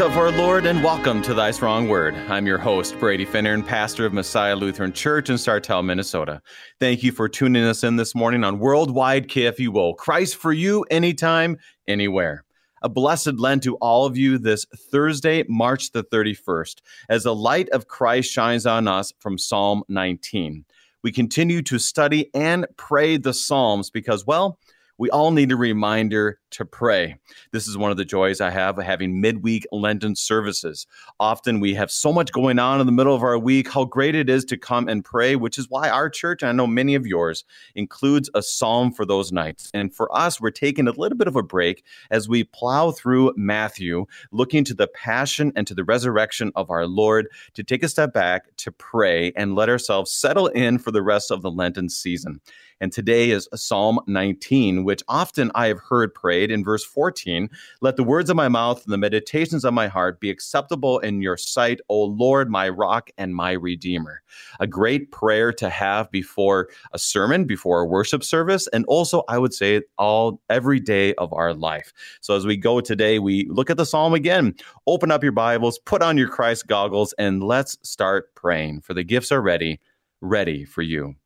Of our Lord, and welcome to Thy Strong Word. I'm your host, Brady Finnern, pastor of Messiah Lutheran Church in Sartell, Minnesota. Thank you for tuning us in this morning on Worldwide KFUO. Christ for you, anytime, anywhere. A blessed Lent to all of you this Thursday, March the 31st, as the light of Christ shines on us from Psalm 19. We continue to study and pray the Psalms because, well, we all need a reminder to pray. This is one of the joys I have having midweek Lenten services. Often we have so much going on in the middle of our week, how great it is to come and pray, which is why our church, and I know many of yours, includes a psalm for those nights. And for us, we're taking a little bit of a break as we plow through Matthew, looking to the passion and to the resurrection of our Lord to take a step back to pray and let ourselves settle in for the rest of the Lenten season. And today is Psalm 19, which often I have heard prayed in verse 14 Let the words of my mouth and the meditations of my heart be acceptable in your sight, O Lord, my rock and my redeemer. A great prayer to have before a sermon, before a worship service, and also, I would say, all every day of our life. So as we go today, we look at the psalm again. Open up your Bibles, put on your Christ goggles, and let's start praying, for the gifts are ready, ready for you.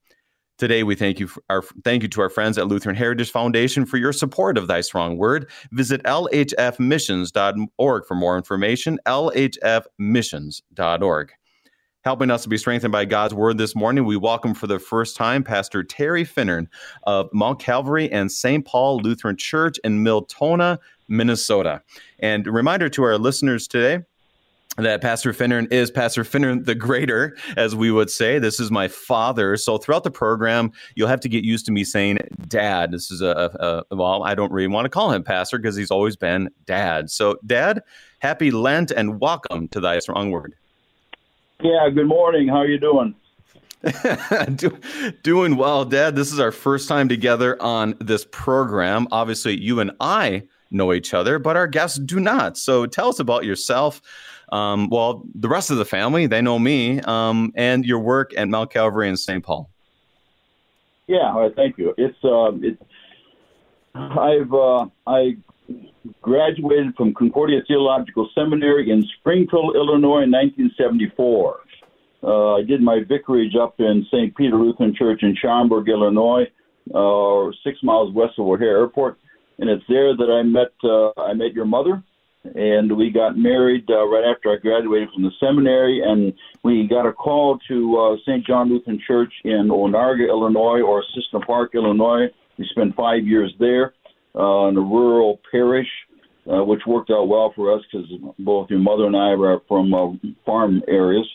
Today, we thank you, our, thank you to our friends at Lutheran Heritage Foundation for your support of Thy Strong Word. Visit lhfmissions.org for more information. lhfmissions.org. Helping us to be strengthened by God's Word this morning, we welcome for the first time Pastor Terry Finnern of Mount Calvary and St. Paul Lutheran Church in Miltona, Minnesota. And a reminder to our listeners today that Pastor Finnern is Pastor Finnern the Greater, as we would say. This is my father. So throughout the program, you'll have to get used to me saying dad. This is a, a well, I don't really want to call him pastor because he's always been dad. So, dad, happy Lent and welcome to Thy Strong Word. Yeah, good morning. How are you doing? Do, doing well, Dad. This is our first time together on this program. Obviously, you and I know each other, but our guests do not. So tell us about yourself. Um, well, the rest of the family, they know me um, and your work at Mount Calvary in St. Paul. Yeah, all right, thank you. It's uh, it, I've uh, I graduated from Concordia Theological Seminary in Springfield, Illinois, in 1974. Uh, I did my vicarage up in St. Peter Lutheran Church in Schaumburg, Illinois, uh, six miles west of O'Hare Airport, and it's there that I met uh, I met your mother and we got married uh, right after I graduated from the seminary, and we got a call to uh, St. John Lutheran Church in Onarga, Illinois, or Cissna Park, Illinois. We spent five years there uh, in a rural parish, uh, which worked out well for us because both your mother and I are from uh, farm areas.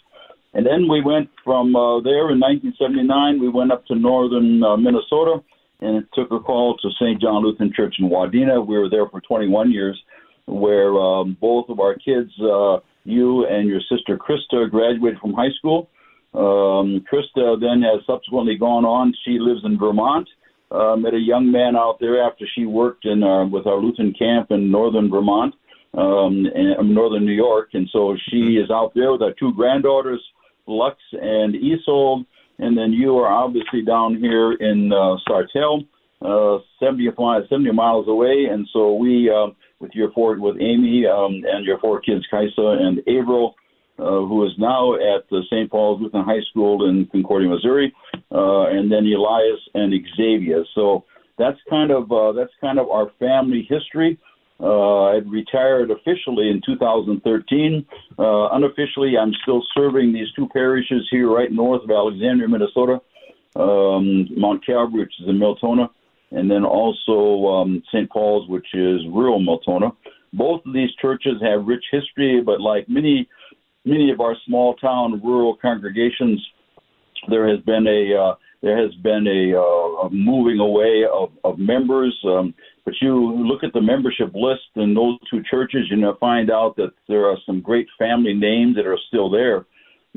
And then we went from uh, there in 1979. We went up to northern uh, Minnesota and took a call to St. John Lutheran Church in Wadena. We were there for 21 years where um, both of our kids, uh, you and your sister Krista, graduated from high school. Um, Krista then has subsequently gone on. She lives in Vermont. Uh, met a young man out there after she worked in uh, with our Lutheran camp in northern Vermont, um, in northern New York, and so she mm-hmm. is out there with our two granddaughters, Lux and Isolde, and then you are obviously down here in uh, Sartell, uh, 70, 70 miles away, and so we. Uh, with your four with Amy um, and your four kids, Kaisa and Averill, uh, who is now at the St. Paul's Lutheran High School in Concordia, Missouri, uh, and then Elias and Xavier. So that's kind of uh, that's kind of our family history. Uh, I retired officially in 2013. Uh, unofficially, I'm still serving these two parishes here right north of Alexandria, Minnesota, um, Mount Calvary, which is in Miltona, and then also um, St. Paul's, which is rural Miltona. Both of these churches have rich history, but like many many of our small town rural congregations, there has been a uh, there has been a, uh, a moving away of, of members. Um, but you look at the membership list in those two churches, you know, find out that there are some great family names that are still there.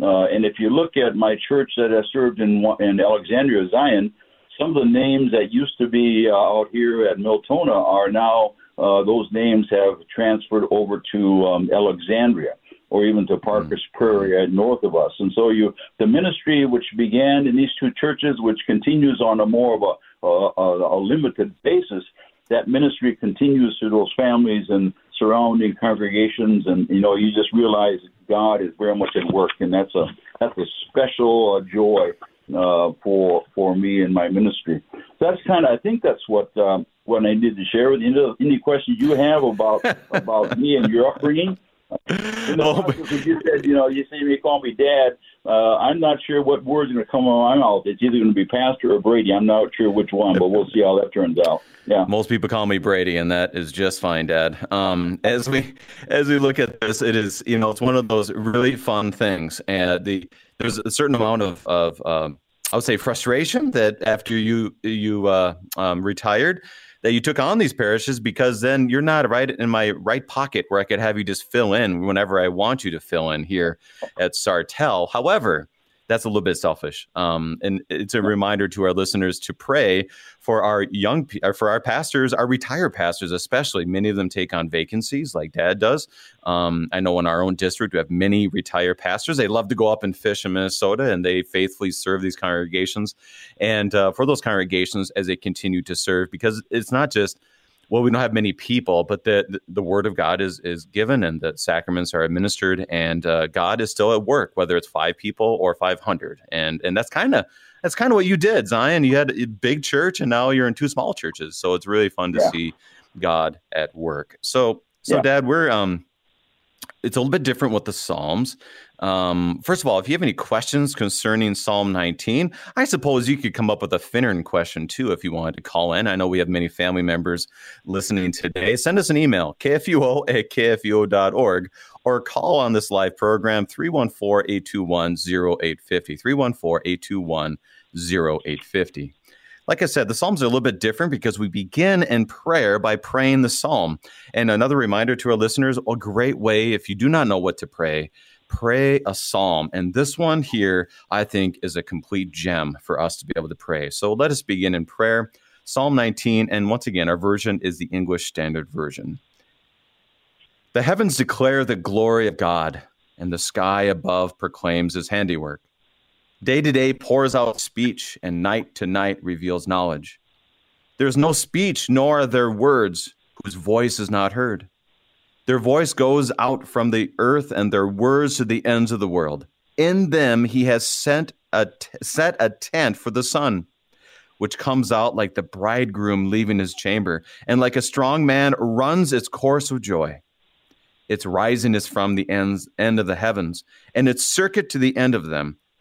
Uh, and if you look at my church that I served in in Alexandria, Zion, some of the names that used to be uh, out here at Miltona are now uh, those names have transferred over to um, Alexandria or even to Parker's mm. Prairie north of us. And so you, the ministry which began in these two churches, which continues on a more of a, a, a limited basis, that ministry continues to those families and surrounding congregations, and you know, you just realize God is very much at work, and that's a that's a special uh, joy uh, for for me and my ministry. That's kind of I think that's what um, what I need to share with you. Any questions you have about about me and your upbringing? You know, oh, you said, you know, you see me call me dad. Uh, I'm not sure what word's going to come out of my mouth. It's either going to be Pastor or Brady. I'm not sure which one, but we'll see how that turns out. Yeah. Most people call me Brady, and that is just fine, Dad. Um, as we as we look at this, it is you know it's one of those really fun things, and the there's a certain amount of of um, I would say frustration that after you you uh, um, retired that you took on these parishes because then you're not right in my right pocket where I could have you just fill in whenever I want you to fill in here at Sartell. However, that's a little bit selfish. Um, and it's a reminder to our listeners to pray for our young, for our pastors, our retired pastors, especially. Many of them take on vacancies like dad does. Um, I know in our own district, we have many retired pastors. They love to go up and fish in Minnesota and they faithfully serve these congregations. And uh, for those congregations, as they continue to serve, because it's not just well, we don't have many people, but the the word of God is is given, and the sacraments are administered, and uh, God is still at work, whether it's five people or five hundred, and and that's kind of that's kind of what you did, Zion. You had a big church, and now you're in two small churches, so it's really fun to yeah. see God at work. So, so yeah. Dad, we're um, it's a little bit different with the Psalms. Um, first of all, if you have any questions concerning Psalm 19, I suppose you could come up with a Finnern question too if you wanted to call in. I know we have many family members listening today. Send us an email, kfuo at kfuo.org, or call on this live program, 314 821 0850. 314 821 0850 like I said, the Psalms are a little bit different because we begin in prayer by praying the Psalm. And another reminder to our listeners a great way, if you do not know what to pray, pray a psalm. And this one here, I think, is a complete gem for us to be able to pray. So let us begin in prayer. Psalm 19, and once again, our version is the English Standard Version. The heavens declare the glory of God, and the sky above proclaims his handiwork. Day to day pours out speech, and night to night reveals knowledge. There is no speech, nor are there words whose voice is not heard. Their voice goes out from the earth and their words to the ends of the world. In them he has sent a t- set a tent for the sun, which comes out like the bridegroom leaving his chamber, and like a strong man runs its course with joy. Its rising is from the ends, end of the heavens, and its circuit to the end of them,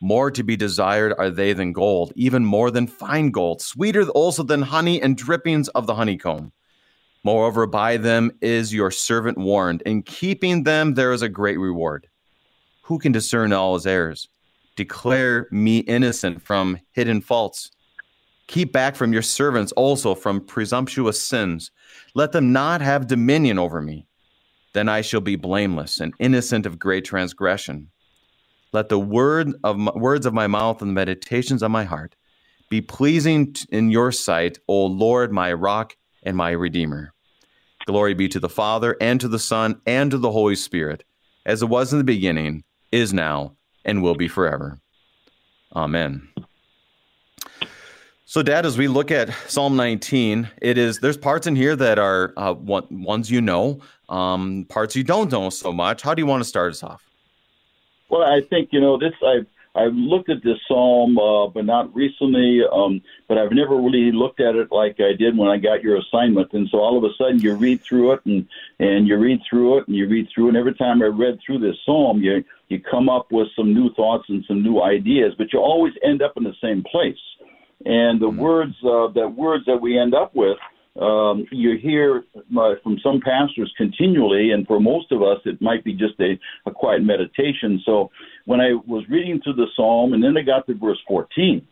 More to be desired are they than gold, even more than fine gold, sweeter also than honey and drippings of the honeycomb. Moreover, by them is your servant warned. In keeping them, there is a great reward. Who can discern all his errors? Declare me innocent from hidden faults. Keep back from your servants also from presumptuous sins. Let them not have dominion over me. Then I shall be blameless and innocent of great transgression. Let the word of words of my mouth and the meditations of my heart be pleasing in your sight, O Lord, my rock and my redeemer. Glory be to the Father and to the Son and to the Holy Spirit, as it was in the beginning is now, and will be forever. Amen. So, Dad, as we look at Psalm 19, it is there's parts in here that are uh, ones you know, um, parts you don't know so much. How do you want to start us off? Well, I think you know this. I've I've looked at this psalm, uh, but not recently. Um, but I've never really looked at it like I did when I got your assignment. And so all of a sudden, you read through it, and and you read through it, and you read through. it. And every time I read through this psalm, you you come up with some new thoughts and some new ideas. But you always end up in the same place. And the mm-hmm. words uh, that words that we end up with um, you hear uh, from some pastors continually, and for most of us, it might be just a, a quiet meditation. So when I was reading through the psalm, and then I got to verse 14,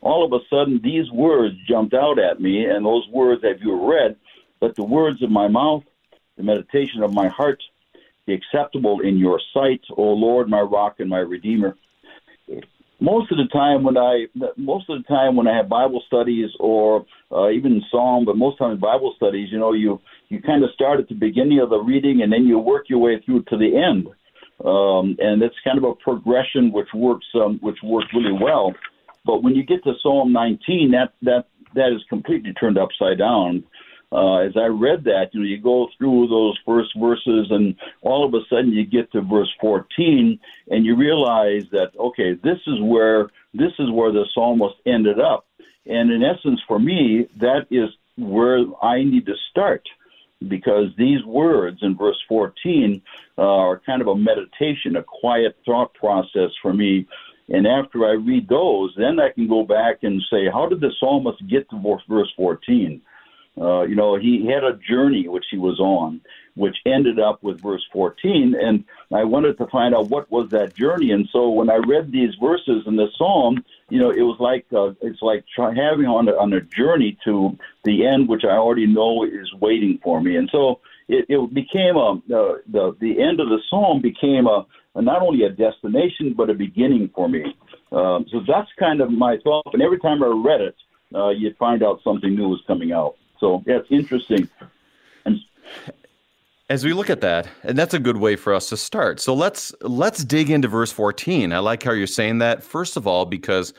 all of a sudden these words jumped out at me, and those words, as you read, let the words of my mouth, the meditation of my heart, be acceptable in your sight, O Lord, my rock and my redeemer. Most of the time when I most of the time when I have Bible studies or uh, even Psalm, but most times Bible studies, you know, you you kind of start at the beginning of the reading and then you work your way through to the end, um, and it's kind of a progression which works um, which works really well. But when you get to Psalm 19, that that that is completely turned upside down uh, as I read that, you know, you go through those first verses, and all of a sudden you get to verse 14, and you realize that okay, this is where this is where the psalmist ended up, and in essence, for me, that is where I need to start, because these words in verse 14 uh, are kind of a meditation, a quiet thought process for me. And after I read those, then I can go back and say, how did the psalmist get to verse 14? Uh, you know, he had a journey which he was on, which ended up with verse 14. And I wanted to find out what was that journey. And so when I read these verses in the psalm, you know, it was like uh, it's like try, having on a, on a journey to the end, which I already know is waiting for me. And so it, it became a uh, the the end of the psalm became a, not only a destination but a beginning for me. Um, so that's kind of my thought. And every time I read it, uh, you'd find out something new was coming out. So yeah, it's interesting. And as we look at that, and that's a good way for us to start. So let's let's dig into verse 14. I like how you're saying that. First of all, because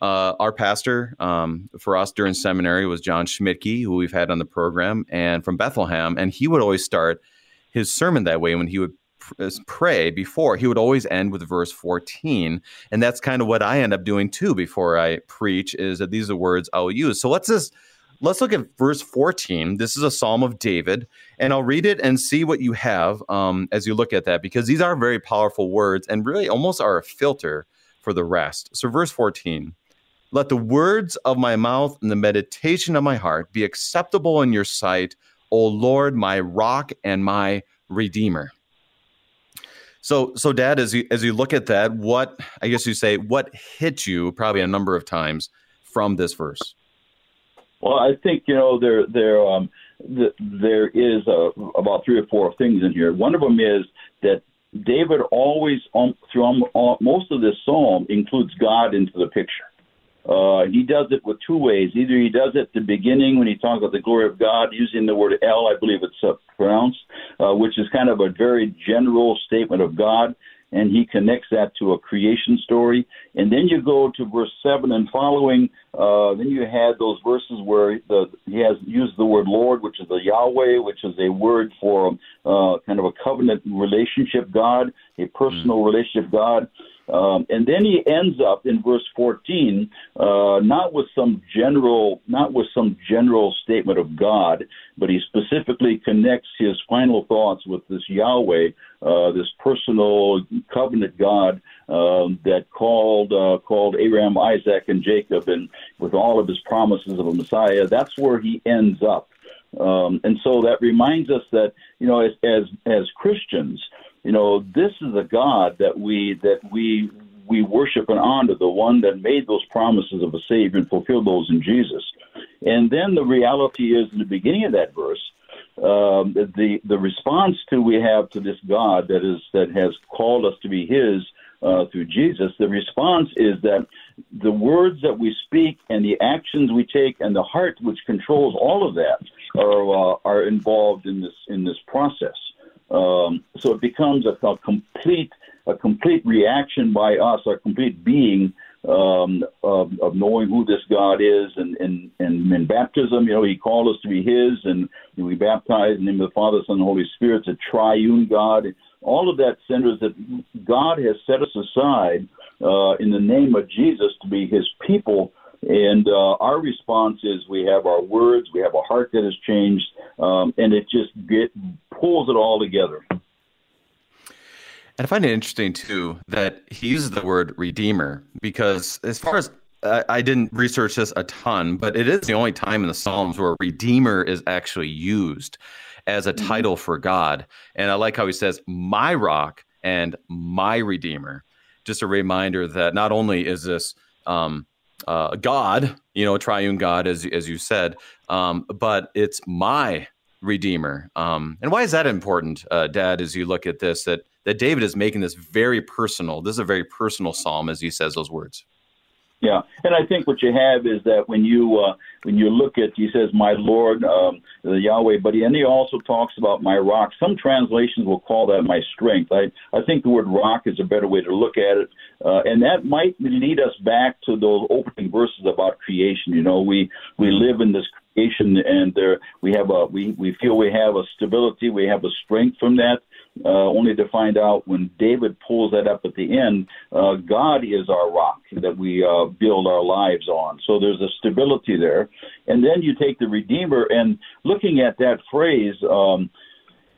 uh, our pastor um, for us during seminary was John Schmidtke, who we've had on the program, and from Bethlehem, and he would always start his sermon that way when he would pray before he would always end with verse 14 and that's kind of what i end up doing too before i preach is that these are words i'll use so let's just let's look at verse 14. This is a psalm of David, and I'll read it and see what you have um, as you look at that, because these are very powerful words and really almost are a filter for the rest. So, verse 14 Let the words of my mouth and the meditation of my heart be acceptable in your sight, O Lord, my rock and my redeemer. So, so, Dad, as you as you look at that, what I guess you say, what hit you probably a number of times from this verse? Well, I think you know there there um, th- there is uh, about three or four things in here. One of them is that David always um, through um, most of this psalm includes God into the picture. Uh, he does it with two ways. Either he does it at the beginning when he talks about the glory of God, using the word El, I believe it's uh, pronounced, uh, which is kind of a very general statement of God and he connects that to a creation story. And then you go to verse seven and following. Uh, then you had those verses where the, he has used the word Lord, which is the Yahweh, which is a word for uh, kind of a covenant relationship God, a personal mm. relationship God. Um, and then he ends up in verse 14, uh, not with some general, not with some general statement of God, but he specifically connects his final thoughts with this Yahweh, uh, this personal covenant God um, that called uh, called Abraham, Isaac, and Jacob, and with all of his promises of a Messiah. That's where he ends up. Um, and so that reminds us that you know, as as, as Christians, you know, this is the God that we that we we worship and honor, the one that made those promises of a Savior and fulfilled those in Jesus. And then the reality is, in the beginning of that verse, um, the the response to we have to this God that is that has called us to be His uh, through Jesus. The response is that the words that we speak and the actions we take and the heart which controls all of that are uh, are involved in this in this process. Um, so it becomes a, a, complete a complete reaction by us, a complete being um, of, of, knowing who this God is, and, and, and in baptism, you know, He called us to be His, and we baptize in the name of the Father, Son, and Holy Spirit, It's a triune God. All of that centers that God has set us aside uh, in the name of Jesus to be His people and uh, our response is we have our words, we have a heart that has changed, um, and it just get, pulls it all together. And I find it interesting too that he uses the word redeemer because, as far as uh, I didn't research this a ton, but it is the only time in the Psalms where redeemer is actually used as a mm-hmm. title for God. And I like how he says, my rock and my redeemer. Just a reminder that not only is this um, uh, God, you know, a triune God, as as you said, um, but it's my redeemer. Um, and why is that important, uh, Dad? As you look at this, that that David is making this very personal. This is a very personal psalm as he says those words. Yeah, and I think what you have is that when you uh, when you look at, he says, "My Lord, um, the Yahweh," but he, and he also talks about my rock. Some translations will call that my strength. I I think the word rock is a better way to look at it, uh, and that might lead us back to those opening verses about creation. You know, we we live in this creation, and there we have a we we feel we have a stability, we have a strength from that uh, only to find out when David pulls that up at the end, uh, God is our rock that we uh, build our lives on. So there's a stability there. And then you take the Redeemer, and looking at that phrase, um,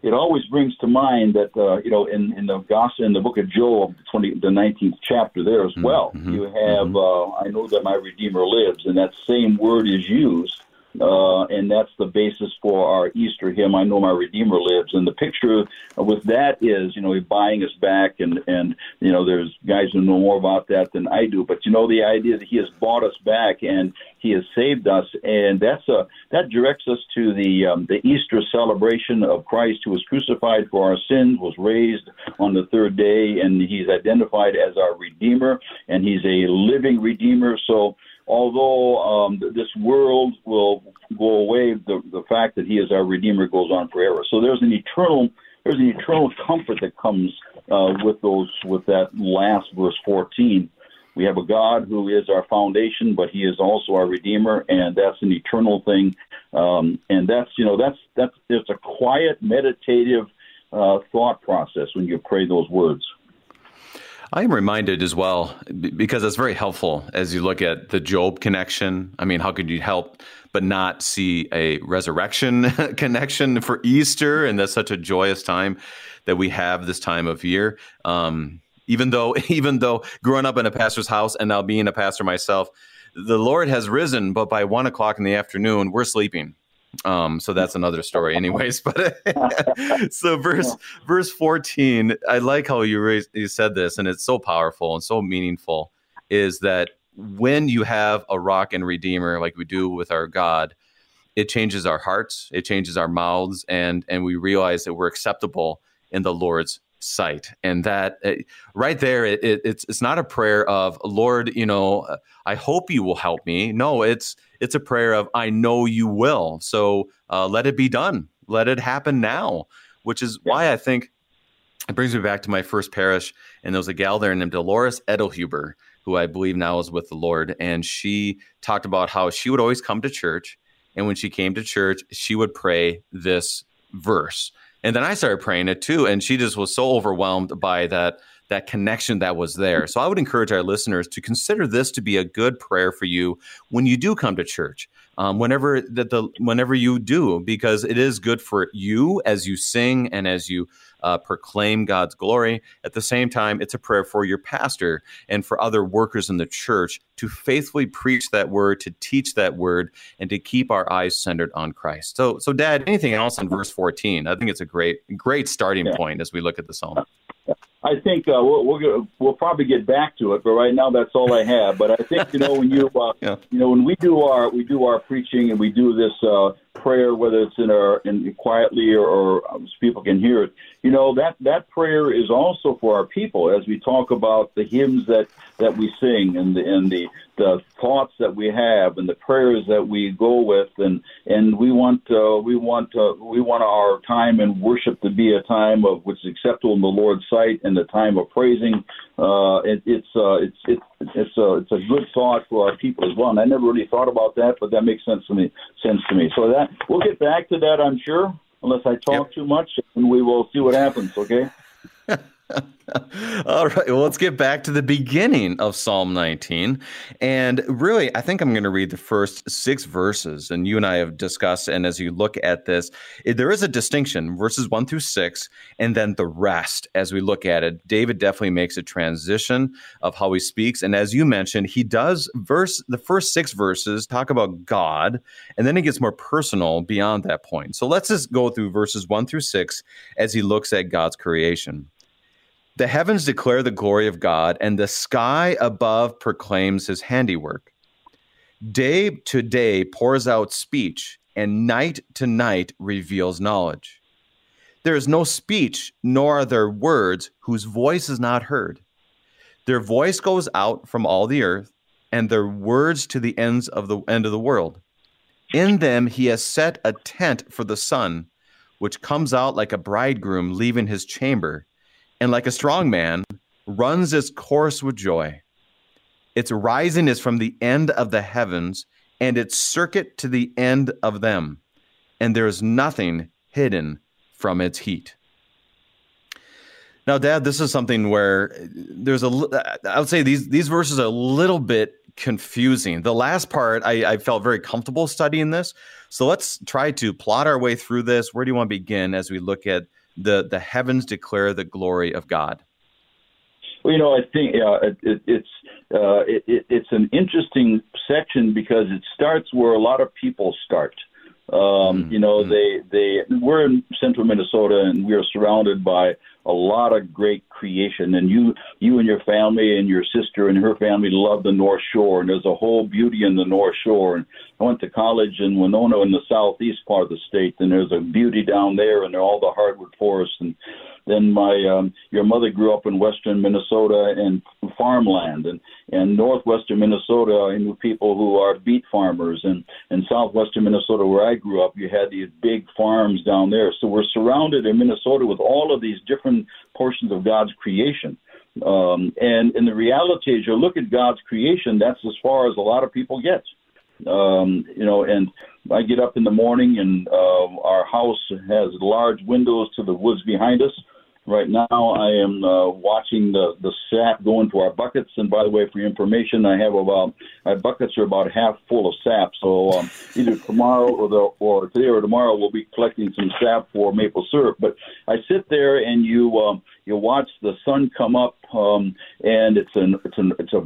it always brings to mind that uh, you know in, in the gospel in the book of Job, twenty the nineteenth chapter there as mm-hmm. well. Mm-hmm. You have mm-hmm. uh, I know that my Redeemer lives, and that same word is used uh, and that's the basis for our Easter hymn. I know my Redeemer lives, and the picture with that is, you know, he's buying us back, and and you know, there's guys who know more about that than I do. But you know, the idea that he has bought us back and he has saved us, and that's a that directs us to the um, the Easter celebration of Christ, who was crucified for our sins, was raised on the third day, and he's identified as our Redeemer, and he's a living Redeemer. So although um, this world will go away, the, the fact that He is our Redeemer goes on forever. So there's an eternal there's an eternal comfort that comes uh, with those with that last verse 14. We have a God who is our foundation, but He is also our Redeemer, and that's an eternal thing. Um, and that's you know that's that's it's a quiet meditative uh, thought process when you pray those words. I am reminded as well because it's very helpful as you look at the Job connection. I mean, how could you help but not see a resurrection connection for Easter? And that's such a joyous time that we have this time of year. Um, even though, even though growing up in a pastor's house and now being a pastor myself, the Lord has risen, but by one o'clock in the afternoon, we're sleeping. Um, so that's another story, anyways. But so verse verse fourteen, I like how you raised, you said this, and it's so powerful and so meaningful. Is that when you have a rock and redeemer like we do with our God, it changes our hearts, it changes our mouths, and and we realize that we're acceptable in the Lord's sight and that uh, right there it, it, it's it's not a prayer of lord you know i hope you will help me no it's it's a prayer of I know you will. So uh, let it be done. Let it happen now. Which is why I think it brings me back to my first parish, and there was a gal there named Dolores Edelhuber, who I believe now is with the Lord, and she talked about how she would always come to church, and when she came to church, she would pray this verse. And then I started praying it too, and she just was so overwhelmed by that that connection that was there. So I would encourage our listeners to consider this to be a good prayer for you when you do come to church. Um, whenever that the whenever you do, because it is good for you as you sing and as you uh, proclaim God's glory. At the same time, it's a prayer for your pastor and for other workers in the church to faithfully preach that word, to teach that word, and to keep our eyes centered on Christ. So, so Dad, anything else in verse fourteen? I think it's a great, great starting yeah. point as we look at the psalm. I think uh, we'll, we'll we'll probably get back to it, but right now that's all I have. But I think you know when you uh, yeah. you know when we do our we do our preaching and we do this uh, prayer, whether it's in our in quietly or, or um, people can hear it. You know that that prayer is also for our people as we talk about the hymns that that we sing and the and the the thoughts that we have and the prayers that we go with and and we want uh, we want uh, we want our time in worship to be a time of which is acceptable in the Lord's sight and the time of praising. Uh, it, it's uh, it's it's it's a it's a good thought for our people as well. And I never really thought about that, but that makes sense to me. Sense to me. So that we'll get back to that, I'm sure, unless I talk yep. too much, and we will see what happens. Okay. All right. Well, let's get back to the beginning of Psalm 19. And really, I think I'm going to read the first six verses. And you and I have discussed, and as you look at this, there is a distinction verses one through six, and then the rest as we look at it. David definitely makes a transition of how he speaks. And as you mentioned, he does verse the first six verses talk about God, and then he gets more personal beyond that point. So let's just go through verses one through six as he looks at God's creation. The heavens declare the glory of God, and the sky above proclaims his handiwork. Day to day pours out speech. and night to night reveals knowledge. There is no speech, nor are there words whose voice is not heard. Their voice goes out from all the earth, and their words to the ends of the end of the world. In them he has set a tent for the sun, which comes out like a bridegroom leaving his chamber, and like a strong man runs its course with joy. Its rising is from the end of the heavens, and its circuit to the end of them, and there is nothing hidden from its heat. Now, Dad, this is something where there's a. I would say these these verses are a little bit confusing. The last part, I, I felt very comfortable studying this. So let's try to plot our way through this. Where do you want to begin as we look at the the heavens declare the glory of God? Well, you know, I think uh, it, it, it's uh, it, it's an interesting section because it starts where a lot of people start. Um, mm-hmm. You know, mm-hmm. they they we're in central Minnesota and we are surrounded by a lot of great creation. And you you and your family and your sister and her family love the North Shore, and there's a whole beauty in the North Shore. And I went to college in Winona in the southeast part of the state, and there's a beauty down there, and all the hardwood forests and then my um, your mother grew up in western Minnesota and farmland, and and northwestern Minnesota I knew people who are beet farmers, and and southwestern Minnesota where I grew up, you had these big farms down there. So we're surrounded in Minnesota with all of these different portions of God's creation. Um, and and the reality is, you look at God's creation, that's as far as a lot of people get. Um, you know, and I get up in the morning, and uh, our house has large windows to the woods behind us. Right now, I am uh, watching the the sap go into our buckets. And by the way, for your information, I have about my buckets are about half full of sap. So um, either tomorrow or the or today or tomorrow, we'll be collecting some sap for maple syrup. But I sit there and you um, you watch the sun come up, um, and it's an it's an it's a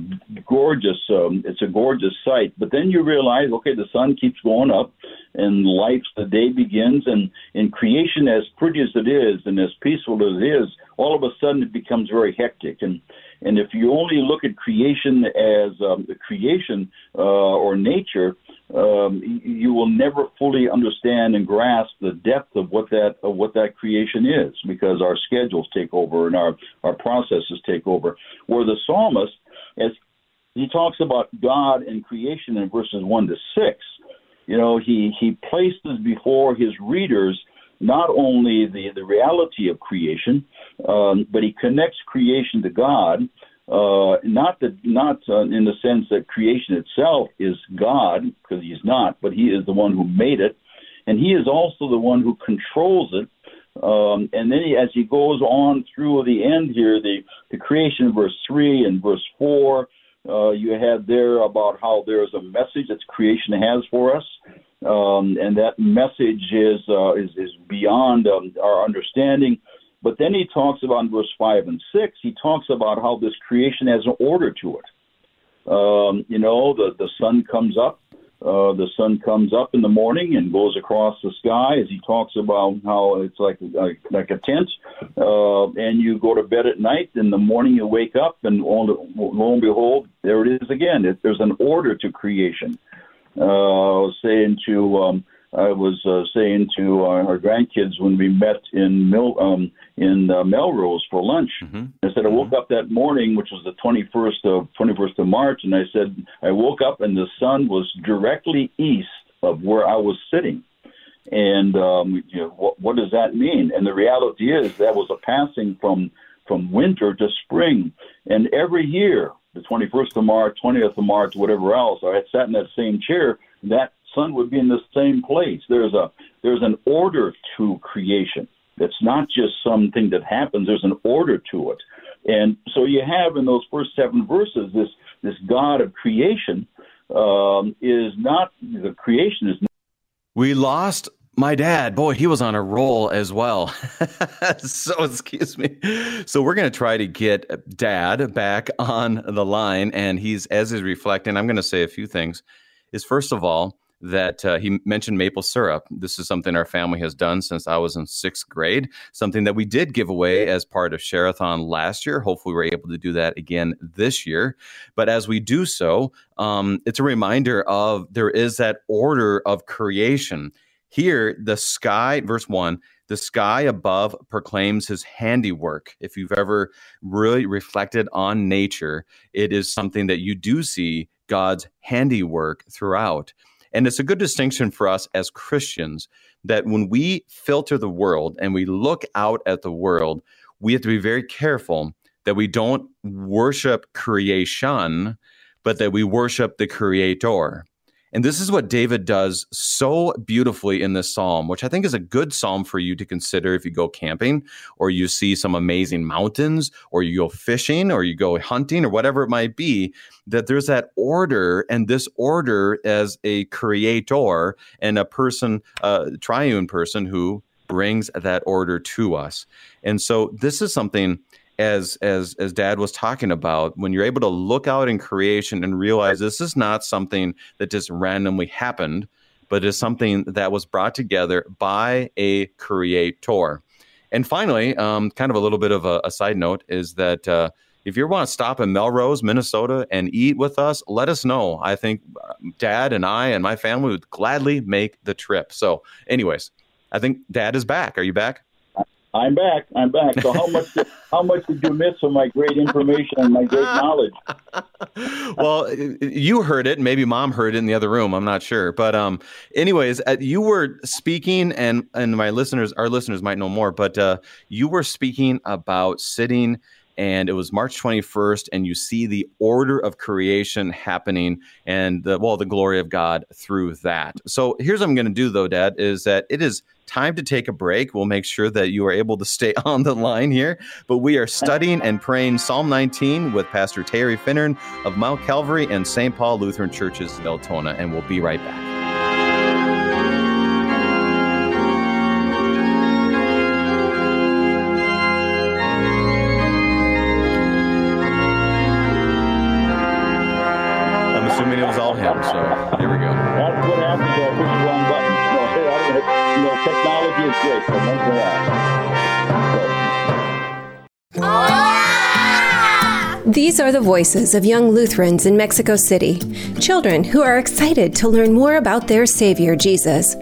gorgeous um, it's a gorgeous sight. But then you realize, okay, the sun keeps going up, and life the day begins, and in creation, as pretty as it is and as peaceful as it is, all of a sudden it becomes very hectic. And and if you only look at creation as um, creation uh, or nature, um, you will never fully understand and grasp the depth of what that of what that creation is, because our schedules take over and our our processes take over. Where the psalmist, as he talks about God and creation in verses one to six, you know, he he places before his readers not only the the reality of creation, um, but he connects creation to God uh, not that not uh, in the sense that creation itself is God, because He's not, but He is the one who made it, and He is also the one who controls it. Um, and then he, as he goes on through the end here, the the creation, verse three and verse four, uh, you have there about how there is a message that creation has for us, um, and that message is uh, is, is beyond um, our understanding. But then he talks about in verse 5 and 6, he talks about how this creation has an order to it. Um, you know, the, the sun comes up. Uh, the sun comes up in the morning and goes across the sky as he talks about how it's like like, like a tent, uh, and you go to bed at night. In the morning, you wake up, and lo and behold, there it is again. It, there's an order to creation. Uh, I was saying to um, I was uh, saying to our, our grandkids when we met in Mil, um, in uh, Melrose for lunch. Mm-hmm. I said I woke mm-hmm. up that morning, which was the 21st of 21st of March, and I said I woke up and the sun was directly east of where I was sitting. And um, you know, what, what does that mean? And the reality is that was a passing from from winter to spring. And every year, the 21st of March, 20th of March, whatever else, I had sat in that same chair. That sun would be in the same place. There's a there's an order to creation. It's not just something that happens. There's an order to it, and so you have in those first seven verses this this God of creation um, is not the creation is. Not- we lost my dad, boy, he was on a roll as well. so, excuse me. So, we're going to try to get dad back on the line. And he's, as he's reflecting, I'm going to say a few things. Is first of all, that uh, he mentioned maple syrup. This is something our family has done since I was in sixth grade, something that we did give away as part of Sharathon last year. Hopefully, we're able to do that again this year. But as we do so, um, it's a reminder of there is that order of creation. Here, the sky, verse 1, the sky above proclaims his handiwork. If you've ever really reflected on nature, it is something that you do see God's handiwork throughout. And it's a good distinction for us as Christians that when we filter the world and we look out at the world, we have to be very careful that we don't worship creation, but that we worship the creator. And this is what David does so beautifully in this psalm, which I think is a good psalm for you to consider if you go camping or you see some amazing mountains or you go fishing or you go hunting or whatever it might be, that there's that order and this order as a creator and a person, a triune person who brings that order to us. And so this is something as as as dad was talking about when you're able to look out in creation and realize this is not something that just randomly happened but is something that was brought together by a creator. And finally um, kind of a little bit of a, a side note is that uh, if you want to stop in melrose minnesota and eat with us let us know. I think uh, dad and i and my family would gladly make the trip. So anyways i think dad is back. Are you back I'm back. I'm back. So how much did, how much did you miss of my great information and my great knowledge? well, you heard it. Maybe mom heard it in the other room. I'm not sure. But um, anyways, uh, you were speaking, and and my listeners, our listeners might know more. But uh, you were speaking about sitting and it was March 21st, and you see the order of creation happening and the well, the glory of God through that. So here's what I'm going to do, though, Dad, is that it is time to take a break. We'll make sure that you are able to stay on the line here. But we are studying and praying Psalm 19 with Pastor Terry Finnern of Mount Calvary and St. Paul Lutheran Churches, Miltona, and we'll be right back. So here we go. That's what happens. I push the wrong button. No, I don't, you know, technology is great, but don't go out. These are the voices of young Lutherans in Mexico City, children who are excited to learn more about their Savior, Jesus.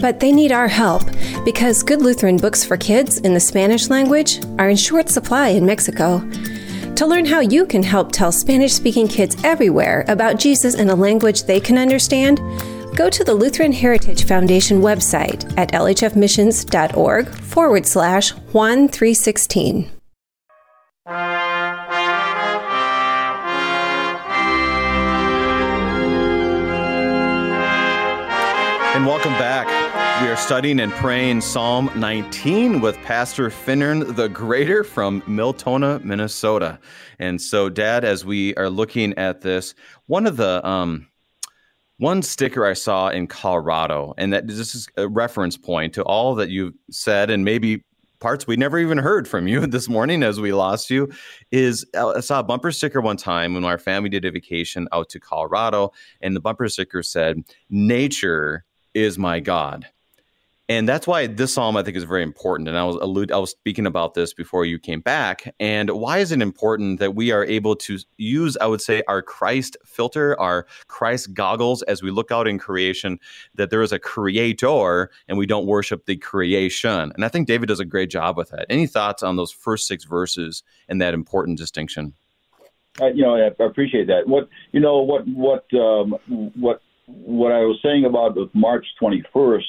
But they need our help because good Lutheran books for kids in the Spanish language are in short supply in Mexico. To learn how you can help tell Spanish speaking kids everywhere about Jesus in a language they can understand, go to the Lutheran Heritage Foundation website at lhfmissions.org forward slash Juan 316. We are studying and praying Psalm 19 with Pastor Finnern the Greater from Miltona, Minnesota. And so, Dad, as we are looking at this, one of the um, one sticker I saw in Colorado, and that this is a reference point to all that you've said, and maybe parts we never even heard from you this morning as we lost you is uh, I saw a bumper sticker one time when our family did a vacation out to Colorado, and the bumper sticker said, Nature is my God. And that's why this psalm I think is very important. And I was allude, I was speaking about this before you came back. And why is it important that we are able to use, I would say, our Christ filter, our Christ goggles as we look out in creation, that there is a creator and we don't worship the creation. And I think David does a great job with that. Any thoughts on those first six verses and that important distinction? Uh, you know, I appreciate that. What you know, what what um, what what I was saying about March 21st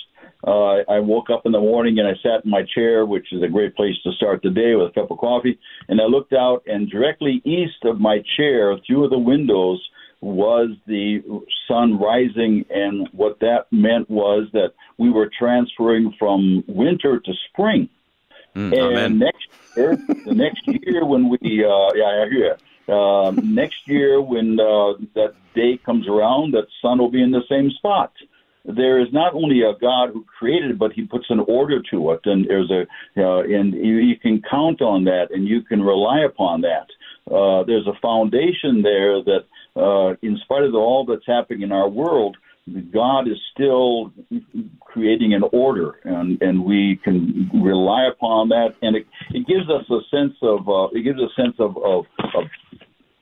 uh, I woke up in the morning and I sat in my chair, which is a great place to start the day with a cup of coffee. And I looked out, and directly east of my chair, through the windows, was the sun rising. And what that meant was that we were transferring from winter to spring. Mm, and amen. next year, the next year when we, uh, yeah, I hear. Um, next year, when uh, that day comes around, that sun will be in the same spot there is not only a God who created it, but He puts an order to it, and there's a uh, and you, you can count on that, and you can rely upon that. Uh, there's a foundation there that, uh, in spite of all that's happening in our world, God is still creating an order, and, and we can rely upon that. And it, it gives us a sense of uh, it gives a sense of, of, of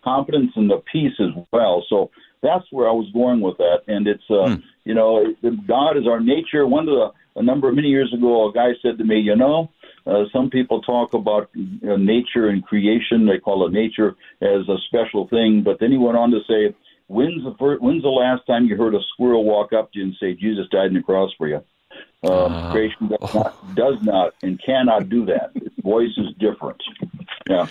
confidence and the peace as well. So that's where I was going with that. And it's uh, mm. You know God is our nature. One of the a number of many years ago, a guy said to me, you know. Uh, some people talk about uh, nature and creation. They call it nature as a special thing. But then he went on to say, When's the first, when's the last time you heard a squirrel walk up to you and say Jesus died on the cross for you? Uh, uh, creation does not, does not and cannot do that. Its voice is different. Yeah.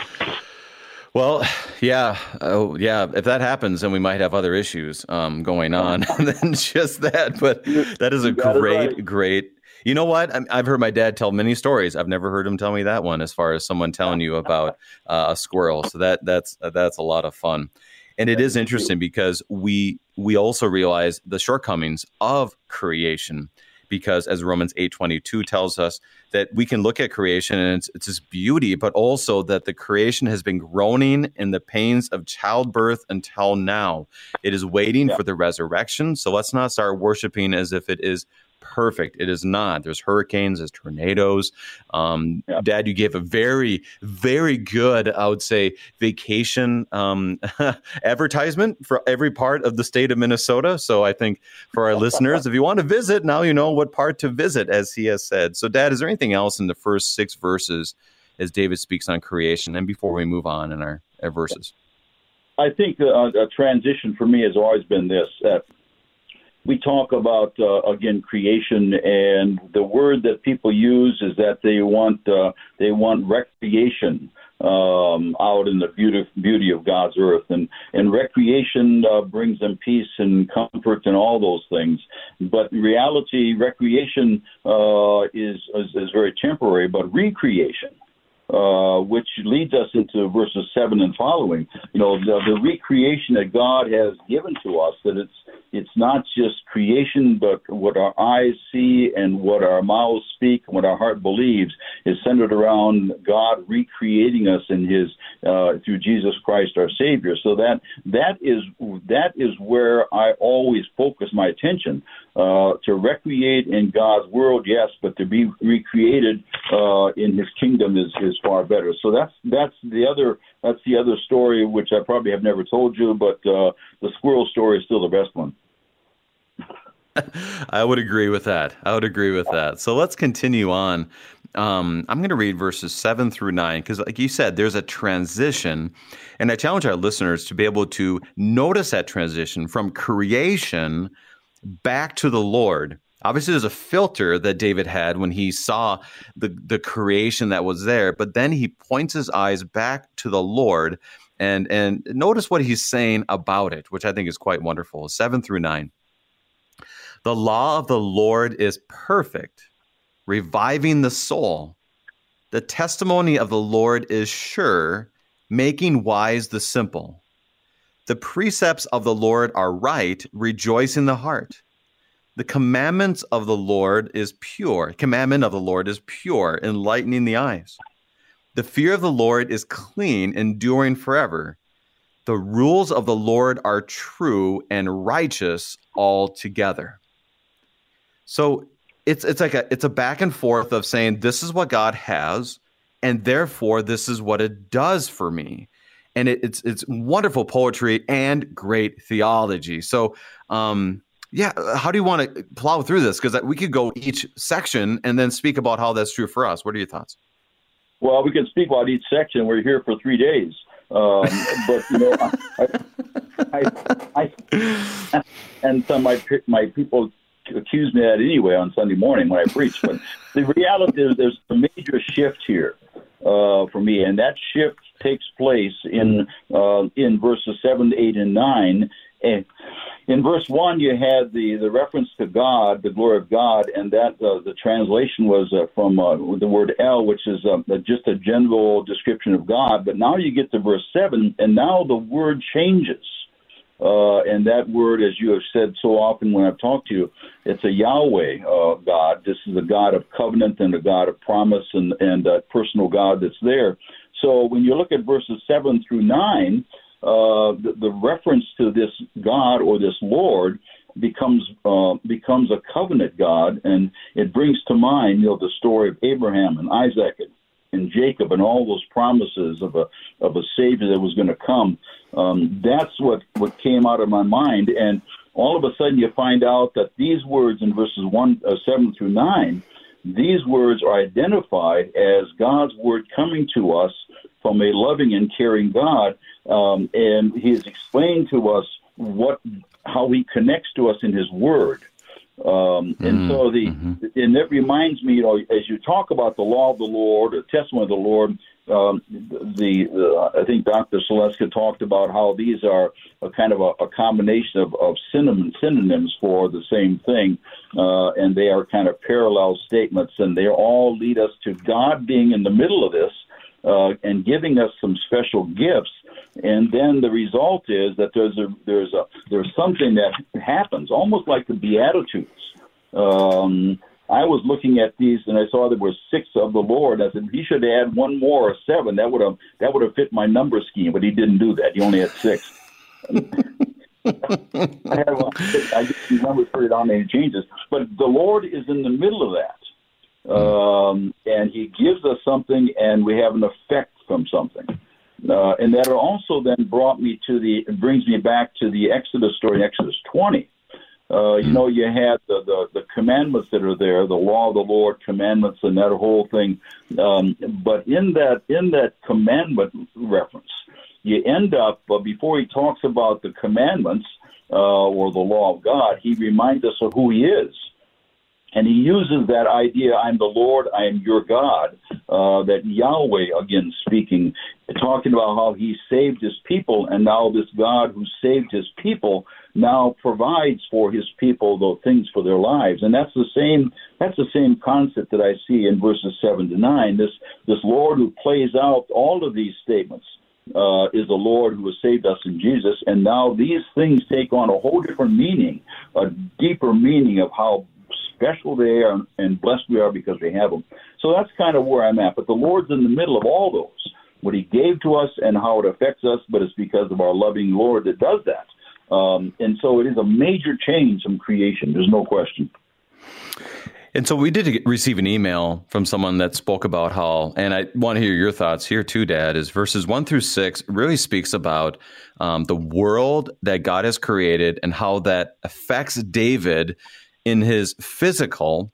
Well, yeah, oh, yeah. If that happens, then we might have other issues um, going on than just that. But that is a great, right. great. You know what? I've heard my dad tell many stories. I've never heard him tell me that one, as far as someone telling you about uh, a squirrel. So that that's that's a lot of fun. And it is interesting because we we also realize the shortcomings of creation because as Romans 8:22 tells us that we can look at creation and it's it's this beauty but also that the creation has been groaning in the pains of childbirth until now. It is waiting yeah. for the resurrection. So let's not start worshiping as if it is perfect. It is not. There's hurricanes, there's tornadoes. Um, yeah. Dad, you gave a very, very good, I would say, vacation um, advertisement for every part of the state of Minnesota. So I think for our listeners, if you want to visit, now you know what part to visit, as he has said. So, Dad, is there anything else in the first six verses as David speaks on creation? And before we move on in our, our verses. I think uh, a transition for me has always been this that we talk about uh, again creation, and the word that people use is that they want uh, they want recreation um, out in the beauty beauty of God's earth, and and recreation uh, brings them peace and comfort and all those things. But in reality, recreation uh, is, is is very temporary, but recreation uh, which leads us into verses seven and following. You know, the, the recreation that God has given to us, that it's it's not just creation, but what our eyes see and what our mouths speak and what our heart believes is centered around God recreating us in His uh, through Jesus Christ our Savior. So that that is that is where I always focus my attention. Uh, to recreate in God's world, yes, but to be recreated uh, in His kingdom is, is far better. So that's that's the other that's the other story which I probably have never told you, but uh, the squirrel story is still the best one. I would agree with that. I would agree with that. So let's continue on. Um, I'm going to read verses seven through nine because, like you said, there's a transition, and I challenge our listeners to be able to notice that transition from creation back to the Lord. Obviously, there's a filter that David had when he saw the, the creation that was there, but then he points his eyes back to the Lord and and notice what he's saying about it, which I think is quite wonderful. Seven through nine. The law of the Lord is perfect, reviving the soul. The testimony of the Lord is sure, making wise the simple. The precepts of the Lord are right, rejoice in the heart. The commandments of the Lord is pure. Commandment of the Lord is pure, enlightening the eyes. The fear of the Lord is clean, enduring forever. The rules of the Lord are true and righteous altogether. So it's it's like a it's a back and forth of saying this is what God has, and therefore this is what it does for me and it, it's it's wonderful poetry and great theology. So, um, yeah, how do you want to plow through this? Because we could go each section and then speak about how that's true for us. What are your thoughts? Well, we can speak about each section. We're here for three days, um, but you know, I, I, I, and some my my people accuse me of that anyway on Sunday morning when I preach. But the reality is, there's a major shift here uh, for me, and that shift takes place in uh, in verses seven, eight, and nine. And in verse one, you had the, the reference to God, the glory of God, and that uh, the translation was uh, from uh, the word El, which is uh, just a general description of God. But now you get to verse seven, and now the word changes. Uh, and that word, as you have said so often when I've talked to you, it's a Yahweh uh, God. This is a God of covenant and a God of promise and, and a personal God that's there. So when you look at verses 7 through 9, uh, the, the, reference to this God or this Lord becomes uh, becomes a covenant God, and it brings to mind, you know, the story of Abraham and Isaac and, and Jacob and all those promises of a of a Savior that was going to come. Um, that's what what came out of my mind, and all of a sudden you find out that these words in verses one uh, seven through nine, these words are identified as God's word coming to us from a loving and caring God, um, and He has explained to us what how he connects to us in his word. Um, and mm-hmm. so the mm-hmm. and that reminds me, you know, as you talk about the law of the Lord, the testimony of the Lord, um, the, the I think Dr. Saleska talked about how these are a kind of a, a combination of, of synonym, synonyms for the same thing, uh, and they are kind of parallel statements, and they all lead us to God being in the middle of this uh, and giving us some special gifts and then the result is that there's a there's a there's something that happens almost like the beatitudes um, I was looking at these and I saw there were six of the Lord. I said he should add one more or seven. That would have that would have fit my number scheme, but he didn't do that. He only had six. I have I just remember pretty how many changes. But the Lord is in the middle of that. Um, and he gives us something and we have an effect from something. Uh, and that also then brought me to the brings me back to the Exodus story, Exodus 20. Uh, you hmm. know, you had the, the, the commandments that are there, the law of the Lord, commandments, and that whole thing. Um, but in that in that commandment reference, you end up uh, before he talks about the commandments uh, or the law of God, he reminds us of who he is. And he uses that idea, I'm the Lord, I am your God, uh, that Yahweh, again speaking, talking about how he saved his people, and now this God who saved his people now provides for his people the things for their lives. And that's the same that's the same concept that I see in verses seven to nine. This this Lord who plays out all of these statements. Uh, is the Lord who has saved us in Jesus, and now these things take on a whole different meaning, a deeper meaning of how special they are and blessed we are because we have them. So that's kind of where I'm at. But the Lord's in the middle of all those, what He gave to us and how it affects us, but it's because of our loving Lord that does that. Um, and so it is a major change from creation. There's no question. And so we did receive an email from someone that spoke about how, and I want to hear your thoughts here too, Dad. Is verses one through six really speaks about um, the world that God has created and how that affects David in his physical,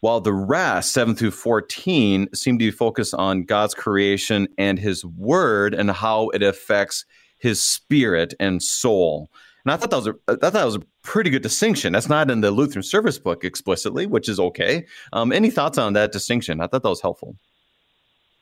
while the rest, 7 through 14, seem to be focused on God's creation and his word and how it affects his spirit and soul. And I thought that was a, I thought that was a pretty good distinction. That's not in the Lutheran Service Book explicitly, which is okay. Um, any thoughts on that distinction? I thought that was helpful.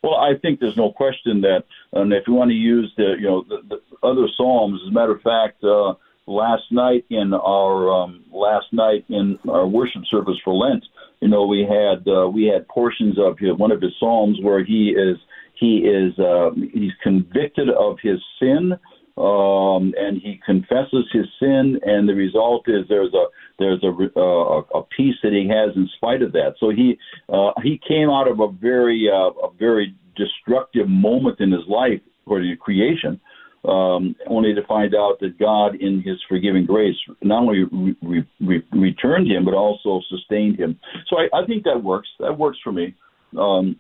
Well, I think there's no question that, and if you want to use the, you know, the, the other psalms, as a matter of fact, uh, last night in our um, last night in our worship service for Lent, you know, we had uh, we had portions of his, one of his psalms where he is he is uh, he's convicted of his sin. Um, and he confesses his sin, and the result is there's a there's a, uh, a peace that he has in spite of that. So he uh, he came out of a very uh, a very destructive moment in his life according to creation, um, only to find out that God, in His forgiving grace, not only re- re- returned him but also sustained him. So I, I think that works. That works for me. Um,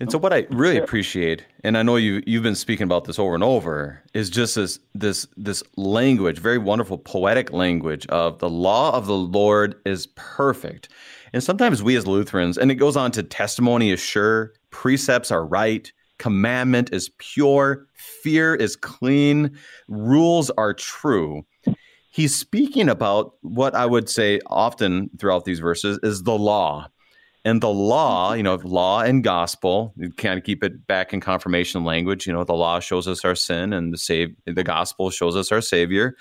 and so, what I really appreciate, and I know you you've been speaking about this over and over, is just this this this language, very wonderful poetic language of the law of the Lord is perfect. And sometimes we as Lutherans, and it goes on to testimony is sure, precepts are right, commandment is pure, fear is clean, rules are true. He's speaking about what I would say often throughout these verses is the law. And the law, mm-hmm. you know, law and gospel, you kind of keep it back in confirmation language. You know, the law shows us our sin and the save the gospel shows us our savior.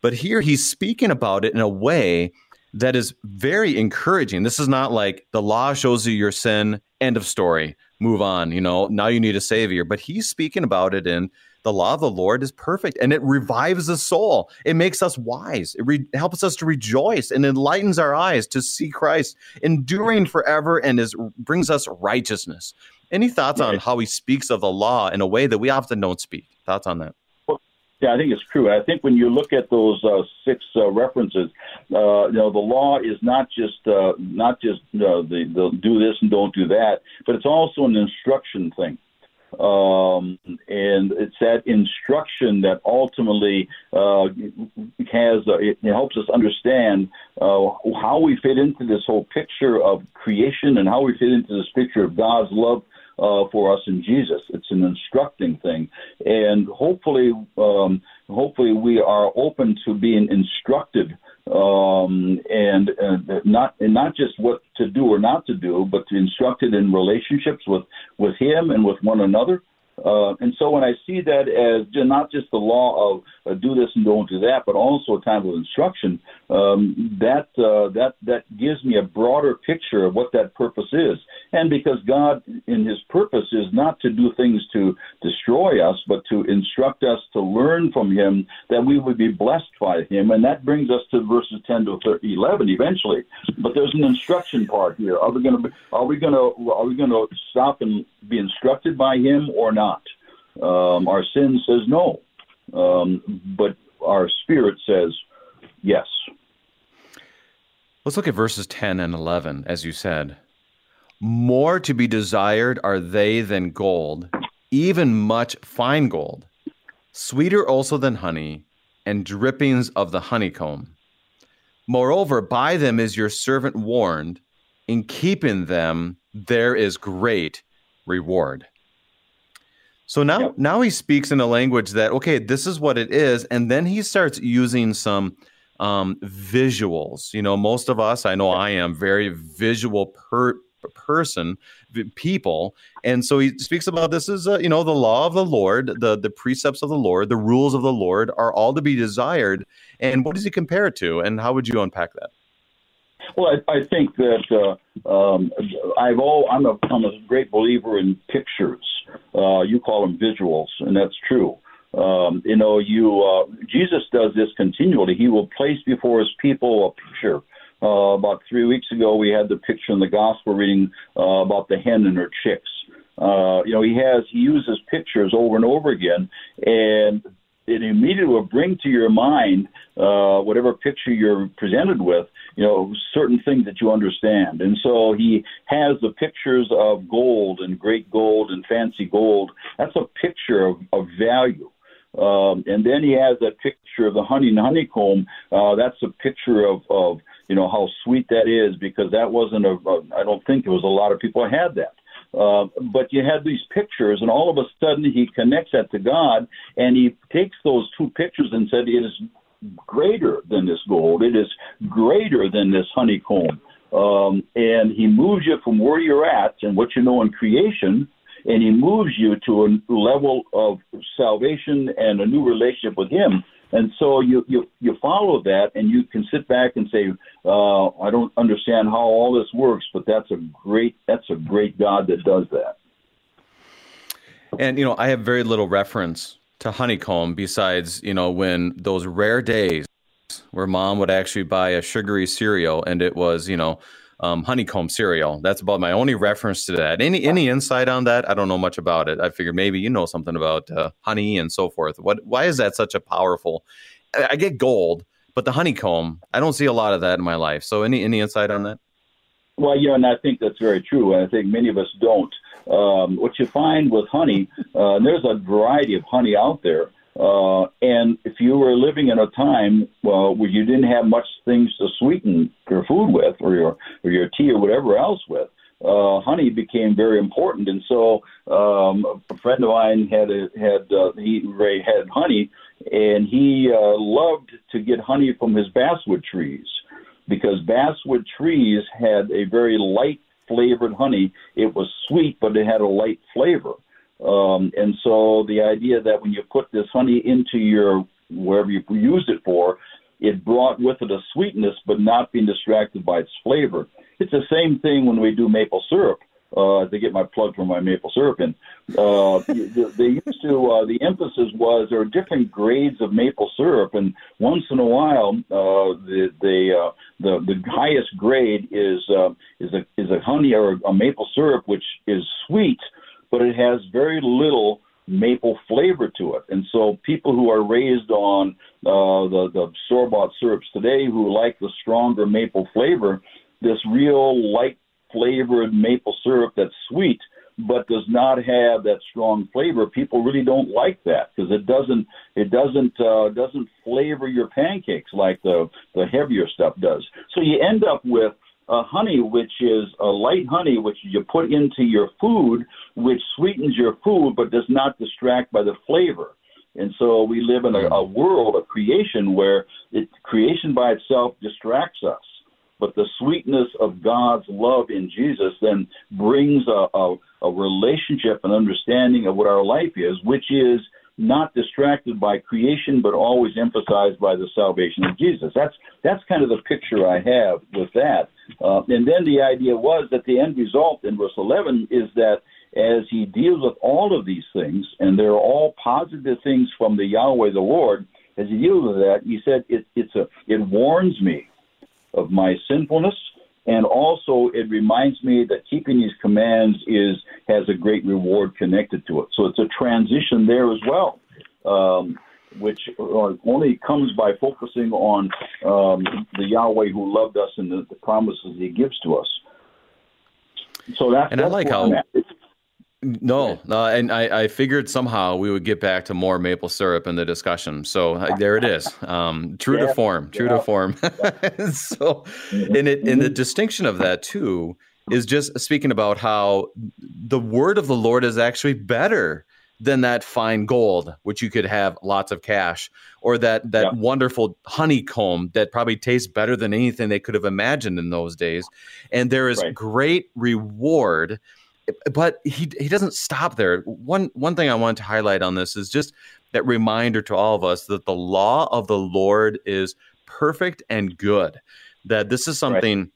But here he's speaking about it in a way that is very encouraging. This is not like the law shows you your sin, end of story move on. You know, now you need a savior. But he's speaking about it in the law of the Lord is perfect and it revives the soul. It makes us wise. It re- helps us to rejoice and enlightens our eyes to see Christ enduring forever and is brings us righteousness. Any thoughts on how he speaks of the law in a way that we often don't speak? Thoughts on that? Yeah, I think it's true. I think when you look at those uh, six uh, references, uh, you know, the law is not just uh, not just uh, the, the do this and don't do that, but it's also an instruction thing. Um, and it's that instruction that ultimately uh, has uh, it helps us understand uh, how we fit into this whole picture of creation and how we fit into this picture of God's love uh, for us in Jesus. It's an instructing thing, and hopefully, um, hopefully, we are open to being instructed um, and uh, not and not just what to do or not to do, but to instructed in relationships with with Him and with one another. Uh, and so when I see that as not just the law of uh, do this and don't do that, but also a time of instruction, um, that uh, that that gives me a broader picture of what that purpose is. And because God, in His purpose, is not to do things to destroy us, but to instruct us to learn from Him, that we would be blessed by Him. And that brings us to verses 10 to 11 eventually. But there's an instruction part here. Are we going to are we going to are we going to stop and be instructed by Him or not? Not. Um, our sin says no, um, but our spirit says yes. Let's look at verses 10 and 11, as you said. More to be desired are they than gold, even much fine gold, sweeter also than honey, and drippings of the honeycomb. Moreover, by them is your servant warned, in keeping them there is great reward. So now yep. now he speaks in a language that okay, this is what it is, and then he starts using some um, visuals. You know, most of us, I know I am very visual per person people and so he speaks about this is uh, you know the law of the lord the the precepts of the lord the rules of the lord are all to be desired and what does he compare it to and how would you unpack that well, I, I think that uh, um, I've all I'm a I'm a great believer in pictures. Uh, you call them visuals, and that's true. Um, you know, you uh, Jesus does this continually. He will place before his people a picture. Uh, about three weeks ago, we had the picture in the gospel reading uh, about the hen and her chicks. Uh, you know, he has he uses pictures over and over again, and it immediately will bring to your mind uh, whatever picture you're presented with, you know, certain things that you understand. And so he has the pictures of gold and great gold and fancy gold. That's a picture of, of value. Um, and then he has that picture of the honey and honeycomb. Uh, that's a picture of, of, you know, how sweet that is because that wasn't a, a I don't think there was a lot of people had that. Uh, but you had these pictures, and all of a sudden he connects that to God, and he takes those two pictures and said, "It is greater than this gold. It is greater than this honeycomb." Um, and he moves you from where you're at and what you know in creation, and he moves you to a level of salvation and a new relationship with him and so you, you, you follow that and you can sit back and say, uh, I don't understand how all this works, but that's a great, that's a great God that does that. And, you know, I have very little reference to honeycomb besides, you know, when those rare days where mom would actually buy a sugary cereal and it was, you know, um, honeycomb cereal. That's about my only reference to that. Any any insight on that? I don't know much about it. I figured maybe you know something about uh, honey and so forth. What? Why is that such a powerful? I, I get gold, but the honeycomb, I don't see a lot of that in my life. So any any insight on that? Well, yeah, and I think that's very true. And I think many of us don't. Um, what you find with honey, uh, there's a variety of honey out there. Uh, and if you were living in a time well, where you didn't have much things to sweeten your food with, or your or your tea or whatever else with, uh, honey became very important. And so um, a friend of mine had a, had uh, he Ray had honey, and he uh, loved to get honey from his basswood trees because basswood trees had a very light flavored honey. It was sweet, but it had a light flavor. Um, and so the idea that when you put this honey into your wherever you use it for, it brought with it a sweetness, but not being distracted by its flavor. It's the same thing when we do maple syrup. Uh, to get my plug for my maple syrup in, uh, they used to. Uh, the emphasis was there are different grades of maple syrup, and once in a while, uh, the the uh, the the highest grade is uh, is a is a honey or a maple syrup which is sweet, but it has very little maple flavor to it. And so people who are raised on uh, the, the store bought syrups today who like the stronger maple flavor, this real light flavored maple syrup that's sweet but does not have that strong flavor people really don't like that because it doesn't it doesn't uh, doesn't flavor your pancakes like the the heavier stuff does so you end up with uh, honey, which is a light honey, which you put into your food, which sweetens your food but does not distract by the flavor. And so we live in a, a world of creation where it, creation by itself distracts us. But the sweetness of God's love in Jesus then brings a, a, a relationship and understanding of what our life is, which is not distracted by creation, but always emphasized by the salvation of Jesus. That's that's kind of the picture I have with that. Uh, and then the idea was that the end result in verse 11 is that as he deals with all of these things, and they're all positive things from the Yahweh, the Lord, as he deals with that, he said it, it's a it warns me of my sinfulness and also it reminds me that keeping these commands is has a great reward connected to it. So it's a transition there as well, um, which only comes by focusing on um, the Yahweh who loved us and the, the, promises He gives to us. So that's and that's I like how. No, uh, and I, I, figured somehow we would get back to more maple syrup in the discussion. So uh, there it is, um, true yeah, to form, true yeah. to form. so, in it, in the distinction of that too is just speaking about how the word of the Lord is actually better than that fine gold, which you could have lots of cash, or that that yeah. wonderful honeycomb that probably tastes better than anything they could have imagined in those days. And there is right. great reward but he he doesn't stop there. One one thing I want to highlight on this is just that reminder to all of us that the law of the Lord is perfect and good. That this is something right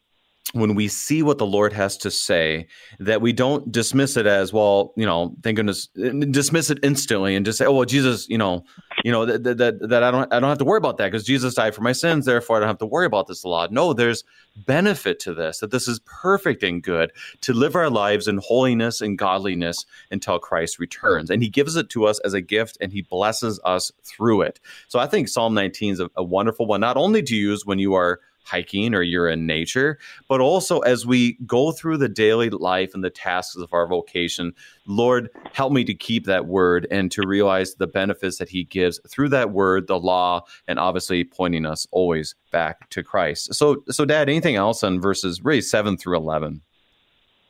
when we see what the Lord has to say, that we don't dismiss it as well, you know, thank goodness, dismiss it instantly and just say, oh well, Jesus, you know, you know that that, that I don't I don't have to worry about that because Jesus died for my sins, therefore I don't have to worry about this a lot. No, there's benefit to this that this is perfect and good to live our lives in holiness and godliness until Christ returns, and He gives it to us as a gift, and He blesses us through it. So I think Psalm 19 is a, a wonderful one, not only to use when you are hiking or you're in nature, but also as we go through the daily life and the tasks of our vocation, Lord, help me to keep that word and to realize the benefits that He gives through that word, the law, and obviously pointing us always back to Christ. So, so Dad, anything else on verses really seven through eleven?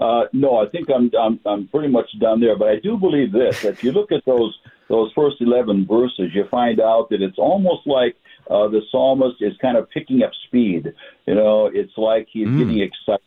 Uh, no, I think I'm, I'm I'm pretty much done there. But I do believe this: if you look at those those first eleven verses, you find out that it's almost like uh, the psalmist is kind of picking up speed. You know, it's like he's mm. getting excited.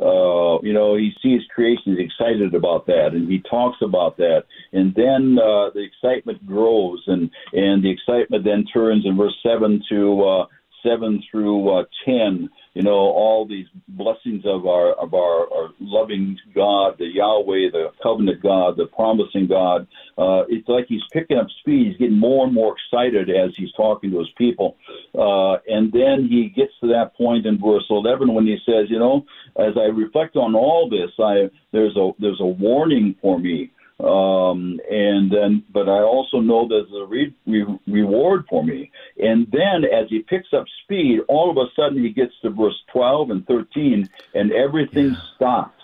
Uh, you know, he sees creation, he's excited about that, and he talks about that, and then uh, the excitement grows, and and the excitement then turns in verse seven to uh, seven through uh, ten you know, all these blessings of our of our, our loving God, the Yahweh, the covenant God, the promising God. Uh, it's like he's picking up speed. He's getting more and more excited as he's talking to his people. Uh, and then he gets to that point in verse 11 when he says, you know, as I reflect on all this, I there's a there's a warning for me. Um, and then, but I also know there's a re- re- reward for me. And then, as he picks up speed, all of a sudden he gets to verse 12 and 13, and everything yeah. stops.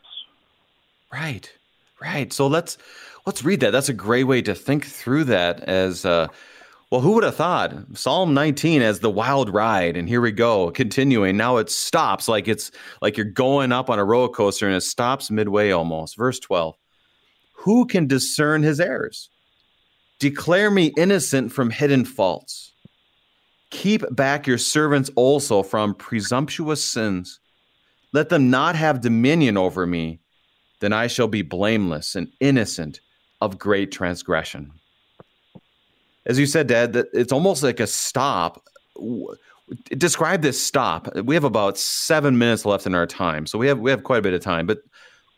Right, right. So let's let's read that. That's a great way to think through that. As uh, well, who would have thought Psalm 19 as the wild ride, and here we go, continuing. Now it stops, like it's like you're going up on a roller coaster, and it stops midway almost. Verse 12. Who can discern his errors? Declare me innocent from hidden faults. Keep back your servants also from presumptuous sins. Let them not have dominion over me. Then I shall be blameless and innocent of great transgression. As you said, Dad, it's almost like a stop. Describe this stop. We have about seven minutes left in our time, so we have we have quite a bit of time. But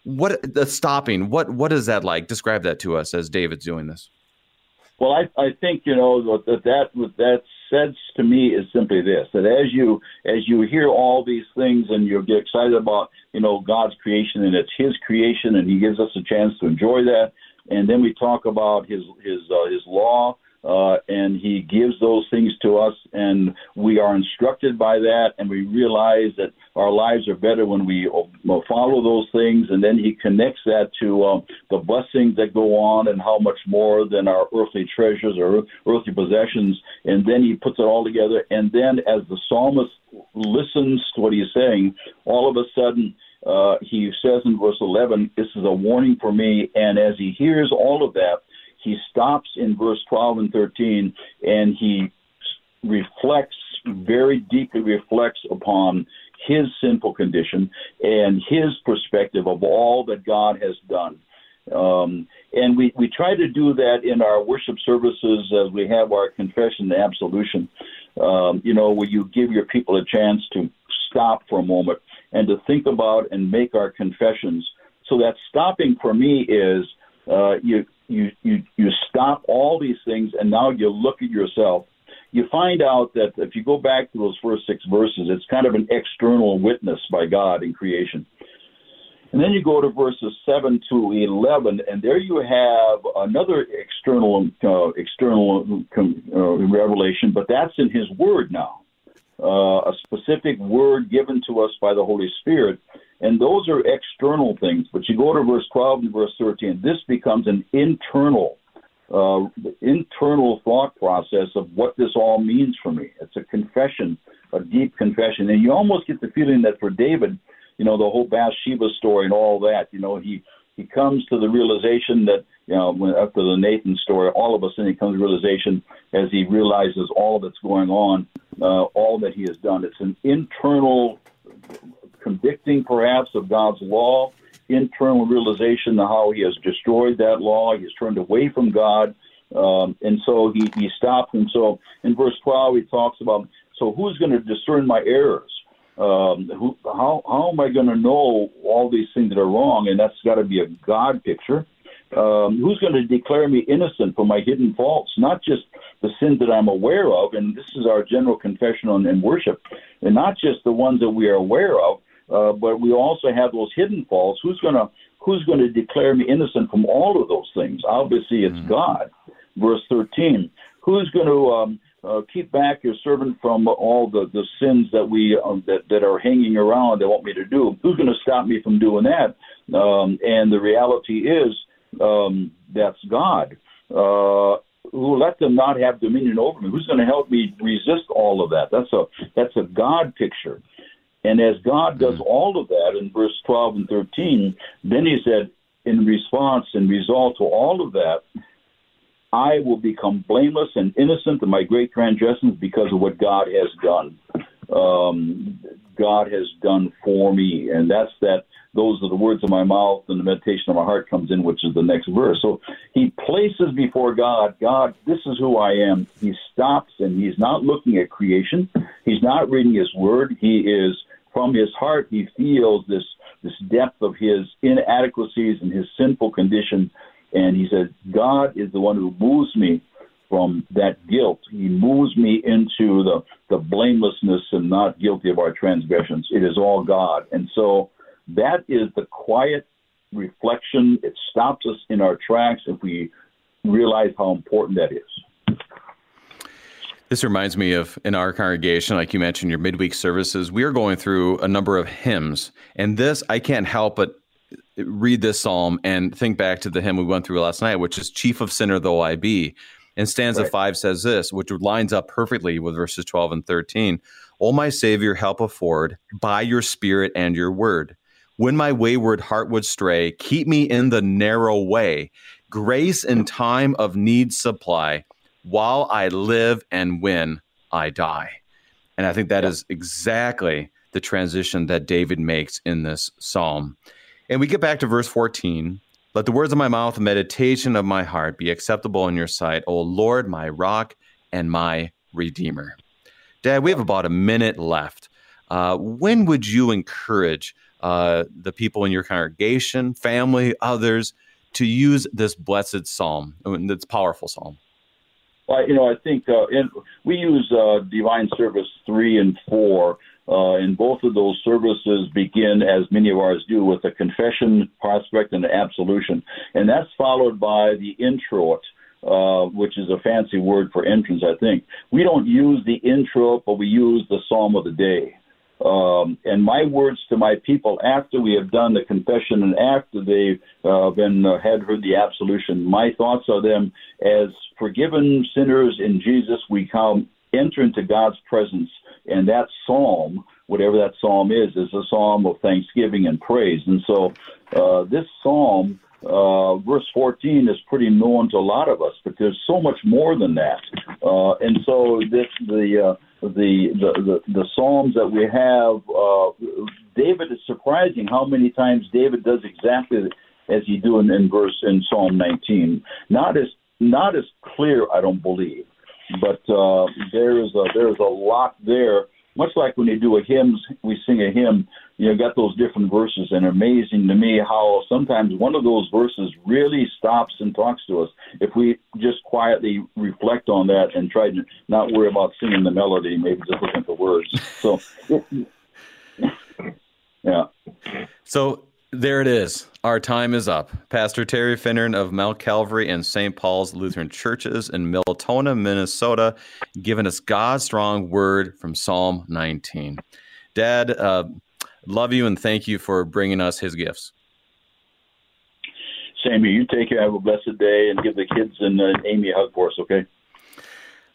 what the stopping? What what is that like? Describe that to us as David's doing this. Well, I I think you know that that that says to me is simply this: that as you as you hear all these things and you get excited about you know God's creation and it's His creation and He gives us a chance to enjoy that. and then we talk about his his uh, his law uh, and he gives those things to us, and we are instructed by that, and we realize that our lives are better when we uh, follow those things, and then he connects that to uh, the blessings that go on, and how much more than our earthly treasures or earthly possessions, and then he puts it all together, and then as the psalmist listens to what he's saying, all of a sudden. Uh, he says in verse 11, This is a warning for me. And as he hears all of that, he stops in verse 12 and 13 and he reflects, very deeply reflects upon his sinful condition and his perspective of all that God has done. Um, and we, we try to do that in our worship services as we have our confession and absolution, um, you know, where you give your people a chance to stop for a moment and to think about and make our confessions. So that stopping for me is uh, you you, you, you stop all these things and now you look at yourself. You find out that if you go back to those first six verses, it's kind of an external witness by God in creation. And then you go to verses 7 to 11, and there you have another external uh, external uh, revelation, but that's in His Word now. Uh, a specific word given to us by the Holy Spirit and those are external things. But you go to verse 12 and verse 13, this becomes an internal, uh, internal thought process of what this all means for me. It's a confession, a deep confession. And you almost get the feeling that for David, you know, the whole Bathsheba story and all that, you know, he, he comes to the realization that, you know, after the Nathan story, all of a sudden he comes to the realization as he realizes all that's going on, uh, all that he has done. It's an internal convicting perhaps of God's law, internal realization of how he has destroyed that law, he's turned away from God, um, and so he, he stopped. And so in verse 12, he talks about, so who's going to discern my errors? Um, who, how, how am I going to know all these things that are wrong? And that's got to be a God picture. Um, who's going to declare me innocent for my hidden faults, not just the sins that I'm aware of, and this is our general confession on in worship, and not just the ones that we are aware of, uh, but we also have those hidden faults. Who's gonna Who's going to declare me innocent from all of those things? Obviously, it's mm-hmm. God. Verse thirteen. Who's going to um, uh, keep back your servant from all the, the sins that we um, that that are hanging around they want me to do? Who's going to stop me from doing that? Um, and the reality is um, that's God. Uh, who let them not have dominion over me? Who's going to help me resist all of that? That's a that's a God picture. And as God does mm. all of that in verse 12 and 13, then he said, in response and result to all of that, I will become blameless and innocent of my great transgressions because of what God has done. Um, God has done for me, and that's that. Those are the words of my mouth, and the meditation of my heart comes in, which is the next verse. So he places before God, God, this is who I am. He stops, and he's not looking at creation. He's not reading His Word. He is from his heart he feels this this depth of his inadequacies and his sinful condition. And he says god is the one who moves me from that guilt. He moves me into the the blamelessness and not guilty of our transgressions. It is all god. And so that is the quiet reflection. It stops us in our tracks if we realize how important that is this reminds me of in our congregation, like you mentioned, your midweek services, we are going through a number of hymns. And this, I can't help but read this psalm and think back to the hymn we went through last night, which is Chief of Sinner Though I Be. And stanza right. five says this, which lines up perfectly with verses 12 and 13. O my Savior, help afford by your spirit and your word. When my wayward heart would stray, keep me in the narrow way. Grace in time of need supply while I live and when I die. And I think that is exactly the transition that David makes in this psalm. And we get back to verse 14. Let the words of my mouth and meditation of my heart be acceptable in your sight, O Lord, my rock and my redeemer. Dad, we have about a minute left. Uh, when would you encourage uh, the people in your congregation, family, others to use this blessed psalm, I mean, this powerful psalm? Well, you know, I think uh, in, we use uh, Divine Service three and four Uh, and both of those services begin, as many of ours do, with a confession, prospect, and an absolution. And that's followed by the Introit, uh, which is a fancy word for entrance, I think. We don't use the Introit, but we use the psalm of the day. Um, and my words to my people after we have done the confession and after they've uh, been uh, had heard the absolution, my thoughts are them as forgiven sinners in Jesus. We come enter into God's presence, and that psalm, whatever that psalm is, is a psalm of thanksgiving and praise. And so, uh, this psalm uh, verse 14 is pretty known to a lot of us, but there's so much more than that. Uh, and so this the, uh, the, the the the psalms that we have, uh, David is surprising how many times David does exactly as he do in, in verse in Psalm 19. Not as not as clear, I don't believe, but uh, there is a there is a lot there much like when you do a hymns, we sing a hymn, you know, got those different verses, and amazing to me how sometimes one of those verses really stops and talks to us. If we just quietly reflect on that and try to not worry about singing the melody, maybe just looking at the words. So, yeah. So there it is. Our time is up. Pastor Terry Finnern of Mount Calvary and St. Paul's Lutheran Churches in Miltona, Minnesota, giving us God's strong word from Psalm 19. Dad, uh, love you and thank you for bringing us his gifts. Sammy, you take care. Have a blessed day and give the kids and uh, Amy a hug for us, okay?